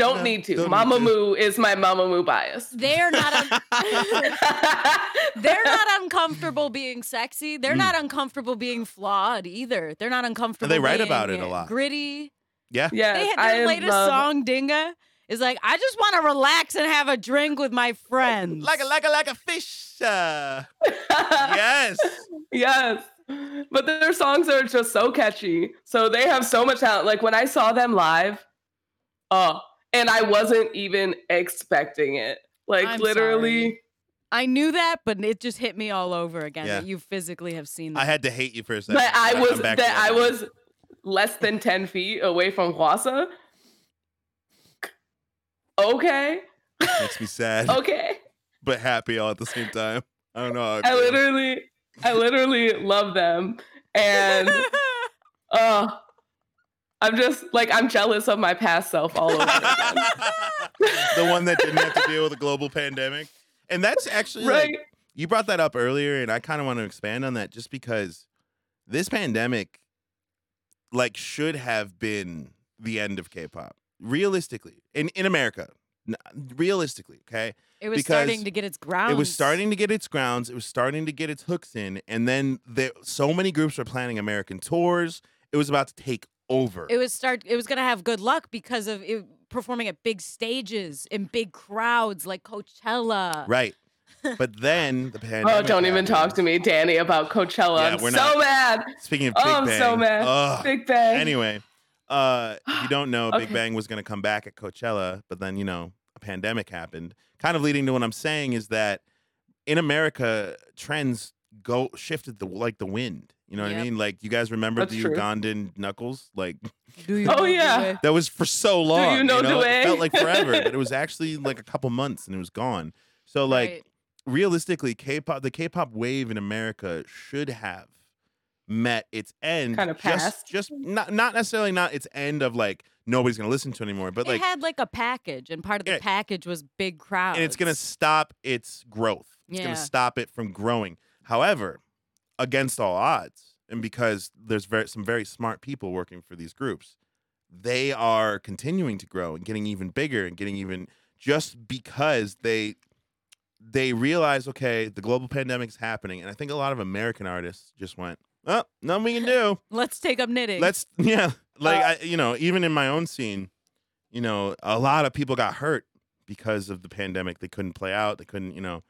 Don't No, need to. don't need Mama to. Moo is my Mamamoo bias. They're not. Un- [LAUGHS] they're not uncomfortable being sexy. They're Mm. not uncomfortable being flawed either. They're not uncomfortable. they write about it a lot. Gritty. Yeah. yeah, They had I their latest love- song, Dingga, is like, I just want to relax and have a drink with my friends. Like a like a like a fish. Uh, [LAUGHS] yes. yes. But their songs are just so catchy. So they have so much talent. Like when I saw them live, oh, and I wasn't even expecting it. Like I'm literally, sorry. I knew that, but it just hit me all over again Yeah. that you physically have seen them. I had to hate you for a second. that I was I'm back to that I was less than 10 feet away from Hwasa. Okay. makes me sad, [LAUGHS] Okay. but happy all at the same time. I don't know. How I feel. literally I literally love them. And [LAUGHS] uh I'm just like I'm jealous of my past self all over again. [LAUGHS] the one that didn't have to deal with a global pandemic, and that's actually like, right? you brought that up earlier, and I kind of want to expand on that just because this pandemic, like, should have been the end of K-pop, realistically, in in America, realistically, okay. it was because starting to get its grounds. It was starting to get its grounds. It was starting to get its hooks in, and then there, so many groups were planning American tours. It was about to take over. It was start. It was gonna have good luck because of it performing at big stages in big crowds like Coachella. right, but then the [LAUGHS] pandemic. Oh, don't even talk to me, Danny, about Coachella. Yeah, I'm we're so not- mad. Speaking of Big Oh, I'm Bang, so mad. ugh. Big Bang. anyway, uh, if you don't know, [SIGHS] Big Bang was going to come back at Coachella, but then you know a pandemic happened. Kind of leading to what I'm saying is that in America, trends go shifted the like the wind. You know what I mean? Like you guys remember That's the true. Ugandan knuckles? Like Do you [LAUGHS] Oh, know the yeah. way? that was for so long. Do you know It Dwayne? felt like forever, but it [LAUGHS] was actually like a couple months and it was gone. So like Right. realistically, K-pop, the K-pop wave in America should have met its end. Kinda just, passed. just not not necessarily not its end of like nobody's gonna listen to it anymore, but it like, had like a package, and part of the Yeah. package was big crowds. and it's gonna stop its growth. It's Yeah. gonna stop it from growing. However, against all odds, and because there's very some very smart people working for these groups, they are continuing to grow and getting even bigger and getting even just because they they realize okay the global pandemic is happening and i think a lot of american artists just went oh nothing we can do. [LAUGHS] Let's take up knitting. let's [LAUGHS] yeah like I, you know even in my own scene you know a lot of people got hurt because of the pandemic. They couldn't play out. They couldn't you know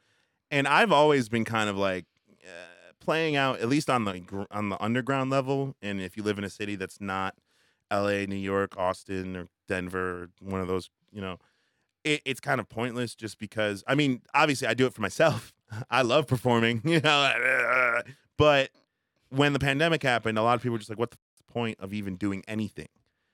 and i've always been kind of like uh, playing out at least on the on the underground level and if you live in a city that's not la new york austin or denver one of those you know it, it's kind of pointless just because i mean obviously i do it for myself [LAUGHS] i love performing [LAUGHS] you know [LAUGHS] but when the pandemic happened, a lot of people were just like, "What's the point of even doing anything?"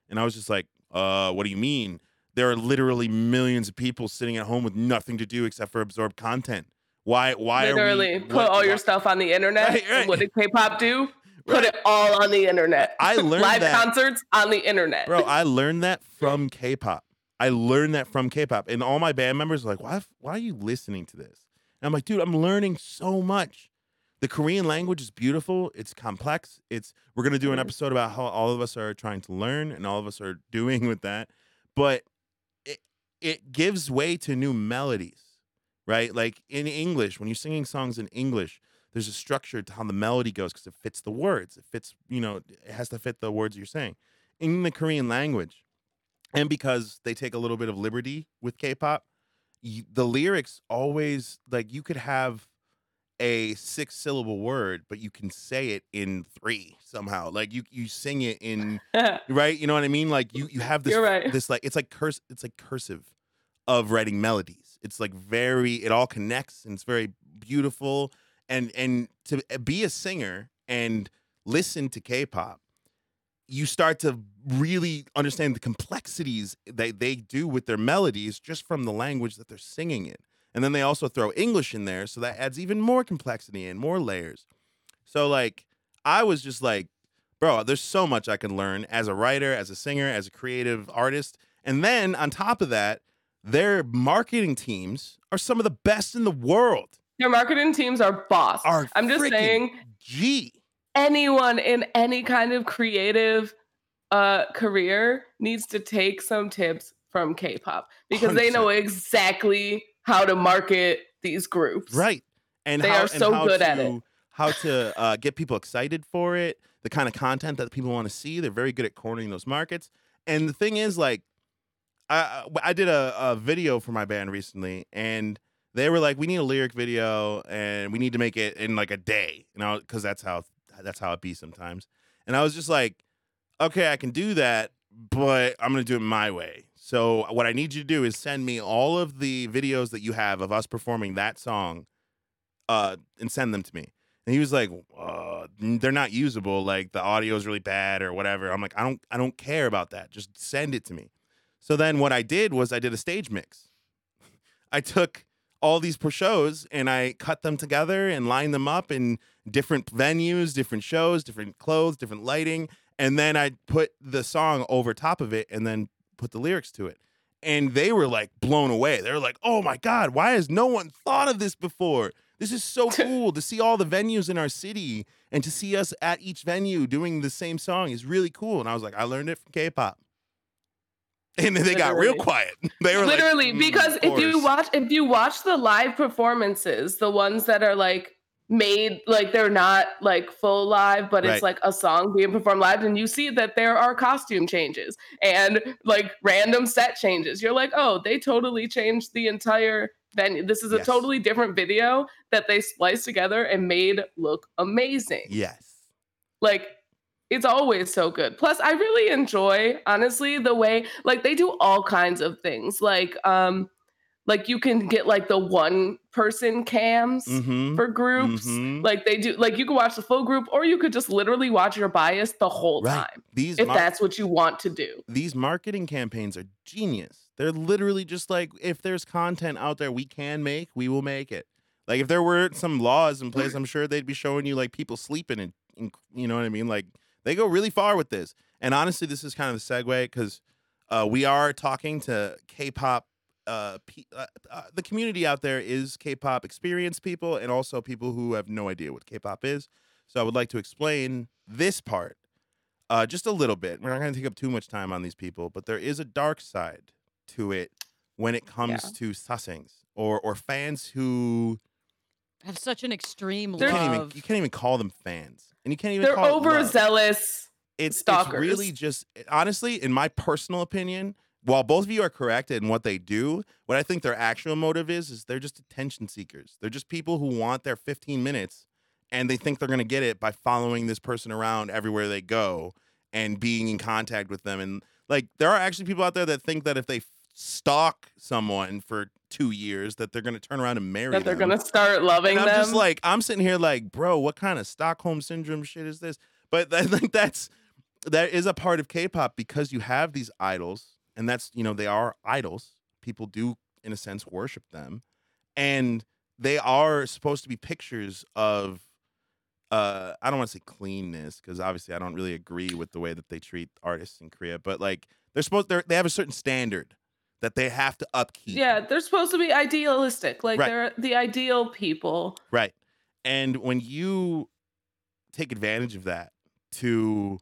And I was just like, "Uh, what do you mean? There are literally millions of people sitting at home with nothing to do except for absorb content. Why? Why Literally, are we? Literally put what- all your why- stuff on the internet. Right, right. what did K-pop do? Put Right. it all on the internet. I learned Live that, concerts on the internet. bro. I learned that from K-pop. I learned that from K-pop, and all my band members are like, "Why? Why are you listening to this?" And I'm like, "Dude, I'm learning so much." The Korean language is beautiful. It's complex. It's we're gonna do an Mhm. episode about how all of us are trying to learn and all of us are doing with that. But it it gives way to new melodies, right? Like in English, when you're singing songs in English, there's a structure to how the melody goes because it fits the words. It fits, you know, it has to fit the words you're saying. In the Korean language, and because they take a little bit of liberty with K-pop, you, the lyrics always like you could have a six syllable word, but you can say it in three somehow. Like you you sing it in [LAUGHS] right. You know what I mean? Like you you have this right. this like it's like curse it's like cursive of writing melodies. It's like very it all connects and it's very beautiful and and to eh, be a singer and listen to K-pop, you start to really understand the complexities that they do with their melodies just from the language that they're singing in. And then they also throw English in there, so that adds even more complexity and more layers. So like I was just like, bro, there's so much I can learn as a writer, as a singer, as a creative artist. And then on top of that, their marketing teams are some of the best in the world. Your marketing teams are boss. Are I'm just saying G. anyone in any kind of creative uh career needs to take some tips from K-pop because they know exactly how to market these groups. Right. And They how, are and so how good to, at it. How to uh, get people excited for it, the kind of content that people want to see. They're very good at cornering those markets. And the thing is, like, I I did a, a video for my band recently, and they were like, "We need a lyric video, and we need to make it in like a day," you know, because that's how that's how it be sometimes. And I was just like, "Okay, I can do that, but I'm gonna do it my way." So what I need you to do is send me all of the videos that you have of us performing that song, uh, and send them to me. And he was like, uh, "They're not usable. Like the audio is really bad or whatever." I'm like, "I don't, I don't care about that. Just send it to me." So then what I did was I did a stage mix. I took all these shows and I cut them together and lined them up in different venues, different shows, different clothes, different lighting, and then I put the song over top of it and then put the lyrics to it. And they were like blown away. They were like, "Oh my god, why has no one thought of this before? This is so [LAUGHS] cool to see all the venues in our city and to see us at each venue doing the same song is really cool." And I was like, "I learned it from K-pop." And then they got real quiet. [LAUGHS] They were like, literally "Mm, because if you watch if you watch the live performances the ones that are like made like they're not like full live but Right. it's like a song being performed live and you see that there are costume changes and like random set changes you're like oh they totally changed the entire venue this is a Yes. totally different video that they spliced together and made look amazing yes. like it's always so good plus i really enjoy honestly the way like they do all kinds of things like um like you can get like the one person cams Mm-hmm. for groups Mhm. like they do like you can watch the full group or you could just literally watch your bias the whole Right. time These if mar- that's what you want to do these marketing campaigns are genius. They're literally just like if there's content out there we can make, we will make it. Like if there were some laws in place, [LAUGHS] I'm sure they'd be showing you like people sleeping and, and you know what I mean. Like they go really far with this. And honestly, this is kind of a segue because uh, we are talking to K-pop. Uh, pe- uh, uh, the community out there is K-pop experienced people and also people who have no idea what K-pop is. So I would like to explain this part uh, just a little bit. We're not going to take up too much time on these people, but there is a dark side to it when it comes Yeah. to sasaengs or or fans who have such an extreme you They're- can't even love. you can't even call them fans, and you can't even they're call it overzealous It's, it's really just honestly, in my personal opinion, while both of you are correct in what they do, what I think their actual motive is is they're just attention seekers. They're just people who want their 15 minutes and they think they're going to get it by following this person around everywhere they go and being in contact with them. And like there are actually people out there that think that if they stalk someone for 2 years that they're going to turn around and marry that they're them. gonna start loving And I'm them just like, I'm sitting here like, bro, what kind of Stockholm syndrome shit is this? But I think [LAUGHS] that's that is a part of K-pop because you have these idols, and that's you know they are idols. People do, in a sense, worship them, and they are supposed to be pictures of. Uh, I don't want to say cleanness because obviously I don't really agree with the way that they treat artists in Korea, but like they're supposed they're, they have a certain standard that they have to upkeep. yeah they're supposed to be idealistic like Right. they're the ideal people Right. And when you take advantage of that to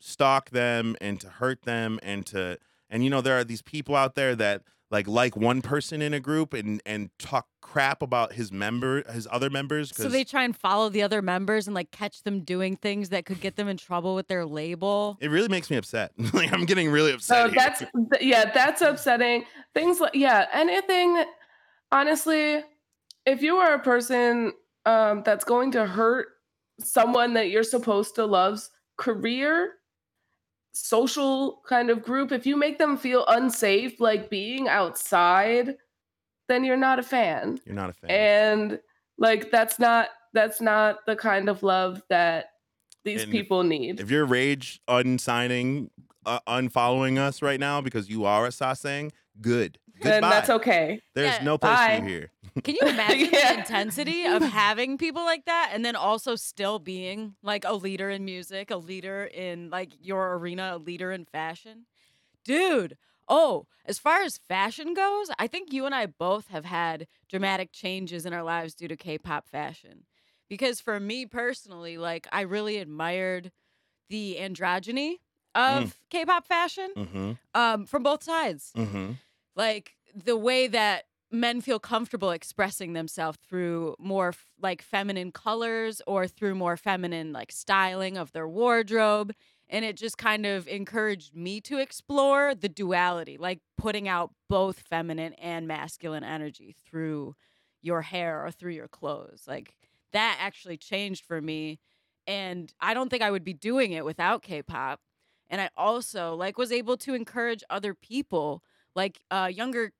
stalk them and to hurt them and to and you know there are these people out there that like like one person in a group and and talk crap about his member his other members So they try and follow the other members and like catch them doing things that could get them in trouble with their label. it really makes me upset. [LAUGHS] like I'm getting really So upset. here. that's th- yeah, that's upsetting. Things like yeah, anything. Honestly, if you are a person um, that's going to hurt someone that you're supposed to love's career, social kind of group, if you make them feel unsafe, like being outside, then you're not a fan you're not a fan. and like that's not that's not the kind of love that these And people need. If you're rage unsigning, uh, unfollowing us right now because you are a Sasaeng, good. then that's okay. There's Yeah, no place for you here. Can you [LAUGHS] imagine Yeah. the intensity of having people like that and then also still being like a leader in music, a leader in like your arena, a leader in fashion? Dude, oh, as far as fashion goes, I think you and I both have had dramatic changes in our lives due to K-pop fashion. Because for me personally, like I really admired the androgyny of K-pop fashion Mm-hmm. um, from both sides Mm-hmm. like the way that men feel comfortable expressing themselves through more f- like feminine colors or through more feminine like styling of their wardrobe. And it just kind of encouraged me to explore the duality like putting out both feminine and masculine energy through your hair or through your clothes. Like that actually changed for me. And i don't think i would be doing it without k-pop. And i also like was able to encourage other people like uh, younger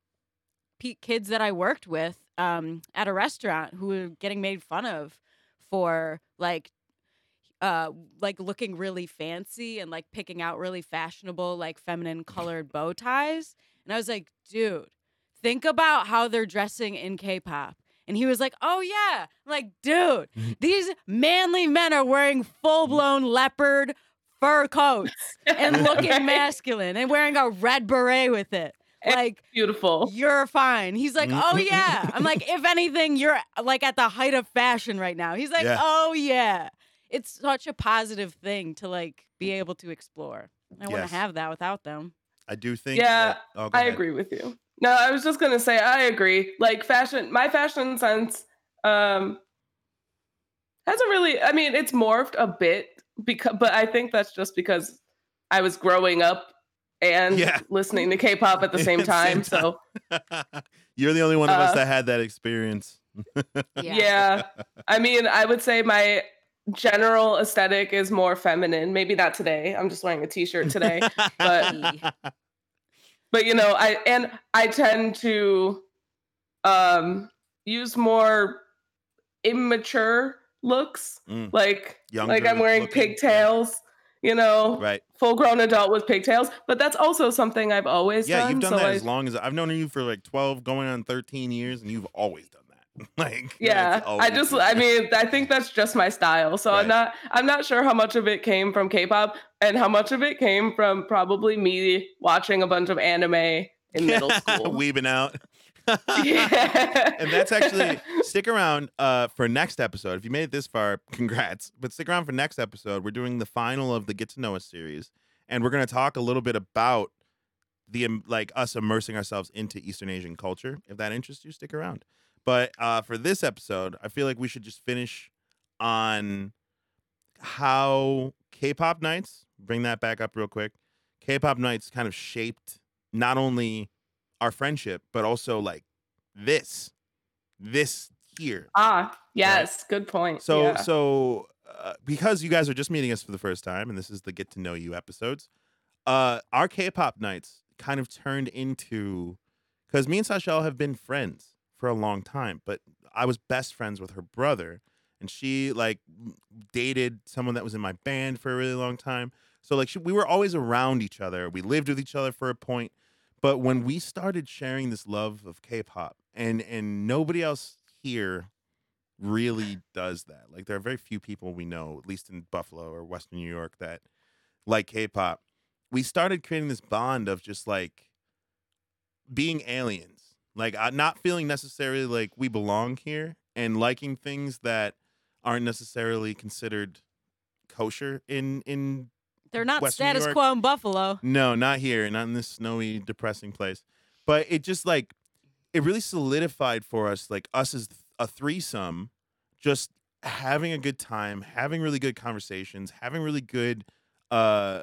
kids that I worked with um, at a restaurant who were getting made fun of for like uh like looking really fancy and like picking out really fashionable like feminine colored bow ties. And I was like dude think about how they're dressing in K-pop. And he was like oh yeah. I'm like dude these manly men are wearing full-blown leopard fur coats and [LAUGHS] looking Right? masculine and wearing a red beret with it like Beautiful. you're fine. He's like, oh Mm. yeah. I'm like, [LAUGHS] if anything, you're like at the height of fashion right now. He's like, Yeah. oh yeah. It's such a positive thing to like be able to explore. I want to have that without them. I do think. Yeah, that- oh, I ahead. agree with you. No, I was just gonna say I agree. Like fashion, my fashion sense um hasn't really. I mean, it's morphed a bit because, but I think that's just because I was growing up and Yeah. listening to K-pop at the same [LAUGHS] At the same time. So [LAUGHS] You're the only one of us Uh, that had that experience. [LAUGHS] yeah. I mean, I would say my general aesthetic is more feminine. Maybe not today. I'm just wearing a t-shirt today. but- but you know i and i tend to um use more immature looks Mm, like like i'm wearing looking, yeah. pigtails you know Right. full grown adult with pigtails but that's also something i've always done. Yeah, done you've done so that I- as long as I've known you for like 12, going on 13 years, and you've always done that. [LAUGHS] like, yeah i just i mean i think that's just my style so Right. i'm not i'm not sure how much of it came from k-pop and how much of it came from probably me watching a bunch of anime in middle [LAUGHS] school weaving out. Yeah. and that's actually [LAUGHS] stick around uh, for next episode. If you made it this far, [LAUGHS] congrats. But stick around for next episode. We're doing the final of the Get to Know Us series, and we're going to talk a little bit about the um, like us immersing ourselves into Eastern Asian culture. If that interests you, stick around. But uh, for this episode, I feel like we should just finish on how K-pop nights. Bring that back up real quick. K-pop nights kind of shaped not only our friendship, but also like this, this here. Ah, yes, good point. So, yeah. so uh, because you guys are just meeting us for the first time, and this is the get to know you episodes, uh, our K-pop nights kind of turned into because me and Sashel have been friends for a long time, but I was best friends with her brother, and she like dated someone that was in my band for a really long time. So like she, we were always around each other. We lived with each other for a point. But when we started sharing this love of K-pop, and and nobody else here really does that. Like there are very few people we know, at least in Buffalo or Western New York, that like K-pop. We started creating this bond of just like being aliens, like uh, not feeling necessarily like we belong here, and liking things that aren't necessarily considered kosher in in They're not Western status quo in Buffalo. no, not here, not in this snowy, depressing place. But it just like it really solidified for us, like us as a threesome, just having a good time, having really good conversations, having really good uh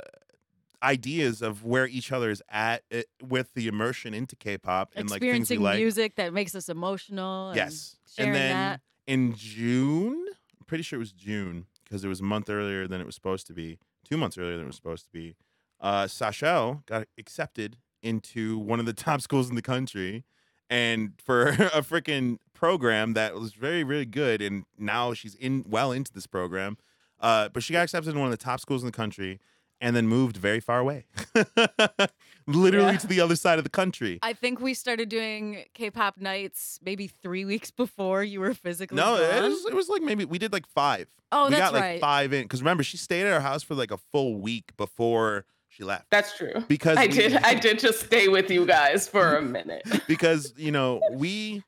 ideas of where each other is at eh, with the immersion into K-pop and like things we Experiencing like. music that makes us emotional. Yes, sharing and then that. in June, I'm pretty sure it was June because it was a month earlier than it was supposed to be, two months earlier than it was supposed to be. Uh, got accepted into one of the [LAUGHS] top schools in the country, and for [LAUGHS] a freaking program that was very really good and now she's in well into this program uh, but she got accepted in one of the top schools in the country and then moved very far away [LAUGHS] literally Yeah. to the other side of the country I think we started doing K-pop nights maybe three [LAUGHS] weeks before you were physically no it gone. was, it was like maybe we did like five oh, we that's got like right. five in because remember she stayed at our house for like a full week before she left That's true. because I we- did. I [LAUGHS] did just stay with you guys for a minute. because you know we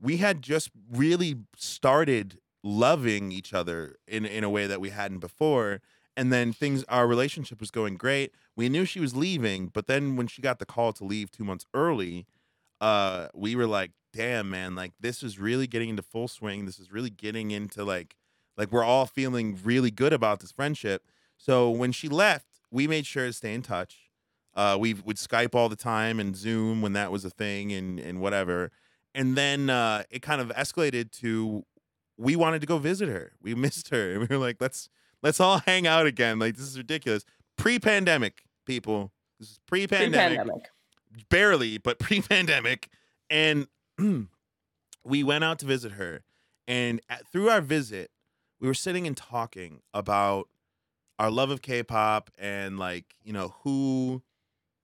we had just really started loving each other in in a way that we hadn't before and then things our relationship was going great. We knew she was leaving but then when she got the call to leave 2 months early uh we were like damn man like this is really getting into full swing. This is really getting into like like we're all feeling really good about this friendship. So when she left we made sure to stay in touch. Uh, we would Skype all the time and Zoom when that was a thing and and whatever. And then uh, it kind of escalated to we wanted to go visit her. We [LAUGHS] missed her, and we were like, let's let's all hang out again. Like this is ridiculous. Pre-pandemic, people. This is pre-pandemic, Pre-pandemic. barely, but [LAUGHS] pre-pandemic. And [CLEARS THROAT] we went out to visit her, and at, through our visit, we were sitting and talking about our love of K-pop and like you know who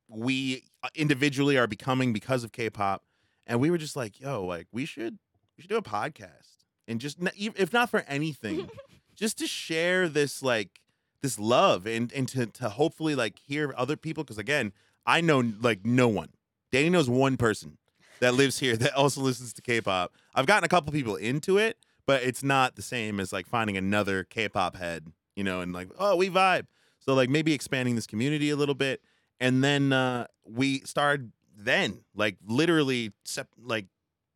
we uh, individually are becoming because of K-pop, and we were just like, "Yo, like we should we should do a podcast and just if not for anything, [LAUGHS] just to share this like this love and and to to hopefully like hear other people because again, I know like no one. Danny knows one person that lives here [LAUGHS] that also listens to K-pop. I've gotten a couple people into it, but it's not the same as like finding another K-pop head, you know, and like, oh, we vibe. So like maybe expanding this community a little bit. And then uh we started then, like literally sep- like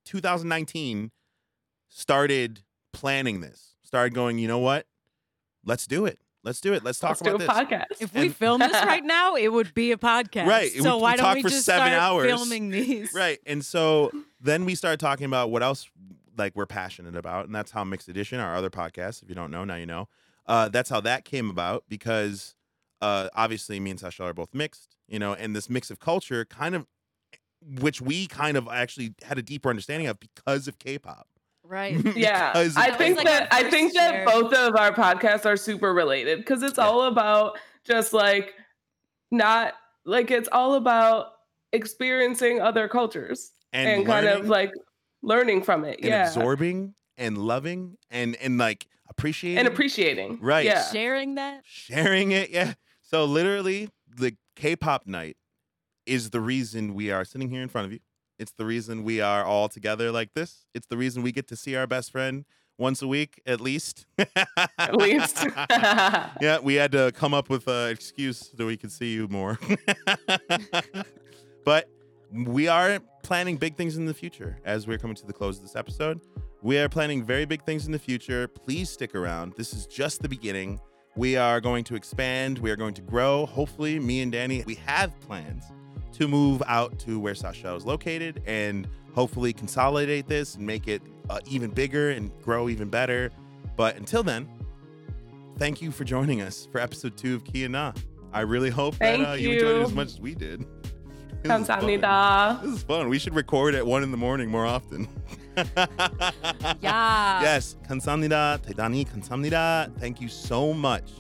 2019 started planning this. Started going, you know what? Let's do it. Let's do it. Let's talk Let's do a about this. podcast. If we And- film this right [LAUGHS] now, it would be a podcast. Right, So we- why we don't talk we for just seven start hours. filming these? Right. And so then we started talking about what else like we're passionate about, and that's how Mixed Edition, our other podcast, if you don't know, now you know. Uh, that's how that came about because uh, obviously me and Sasha are both mixed, you know, and this mix of culture kind of which we kind of actually had a deeper understanding of because of K-pop. Right. [LAUGHS] yeah i think like that i first think that both of our podcasts are super related because it's Yeah. all about just like not like it's all about experiencing other cultures and, and, kind of like learning from it and yeah absorbing and loving and and like appreciating and appreciating Right. yeah Sharing that. sharing it. Yeah. So literally, the K-pop night is the reason we are sitting here in front of you. It's the reason we are all together like this. It's the reason we get to see our best friend once a week at least. at least [LAUGHS] [LAUGHS] yeah, we had to come up with an excuse so we could see you more. [LAUGHS] but we are planning big things in the future as we're coming to the close of this episode. We are planning very big things in the future. Please stick around. This is just the beginning. We are going to expand, we are going to grow. Hopefully, me and Danny, we have plans to move out to where Sasha is located and hopefully consolidate this and make it uh, even bigger and grow even better. But until then, thank you for joining us for episode two of Kia Na. I really hope Thank that uh, you enjoyed it you. as much as we did. [LAUGHS] This is fun. 감사합니다. This is fun. We should record at one in the morning more often. Yeah. [LAUGHS] yes, 감사합니다. 대단히 감사합니다. Thank you so much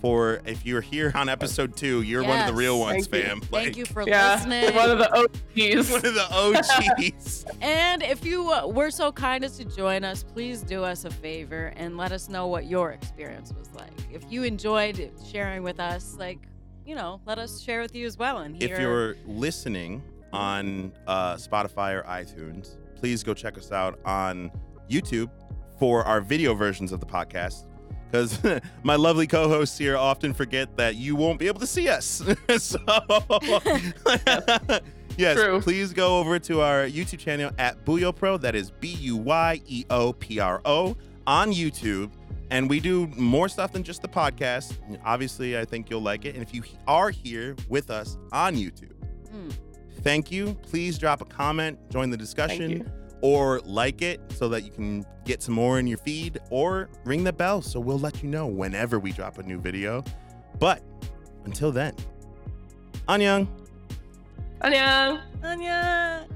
for if you're here on episode two, you're one of the real ones, Thank you. fam. Thank you for yeah listening. one of the OGs. [LAUGHS] one of the OGs. And if you uh, were so kind as to join us, please do us a favor and let us know what your experience was like. If you enjoyed sharing with us, like, you know, let us share with you as well. And hear. if you're listening on uh, Spotify or iTunes, please go check us out on YouTube for our video versions of the podcast. Because [LAUGHS] my lovely co-hosts here often forget that you won't be able to see us. [LAUGHS] so, [LAUGHS] yes, True. please go over to our YouTube channel at Buyeo Pro. That is B U Y E O P R O on YouTube. And we do more stuff than just the podcast. Obviously, I think you'll like it. And if you are here with us on YouTube, Mm. thank you. Please drop a comment, join the discussion, you. Or like it so that you can get some more in your feed, or ring the bell so we'll let you know whenever we drop a new video. But until then, Annyeong. 안녕. Anya.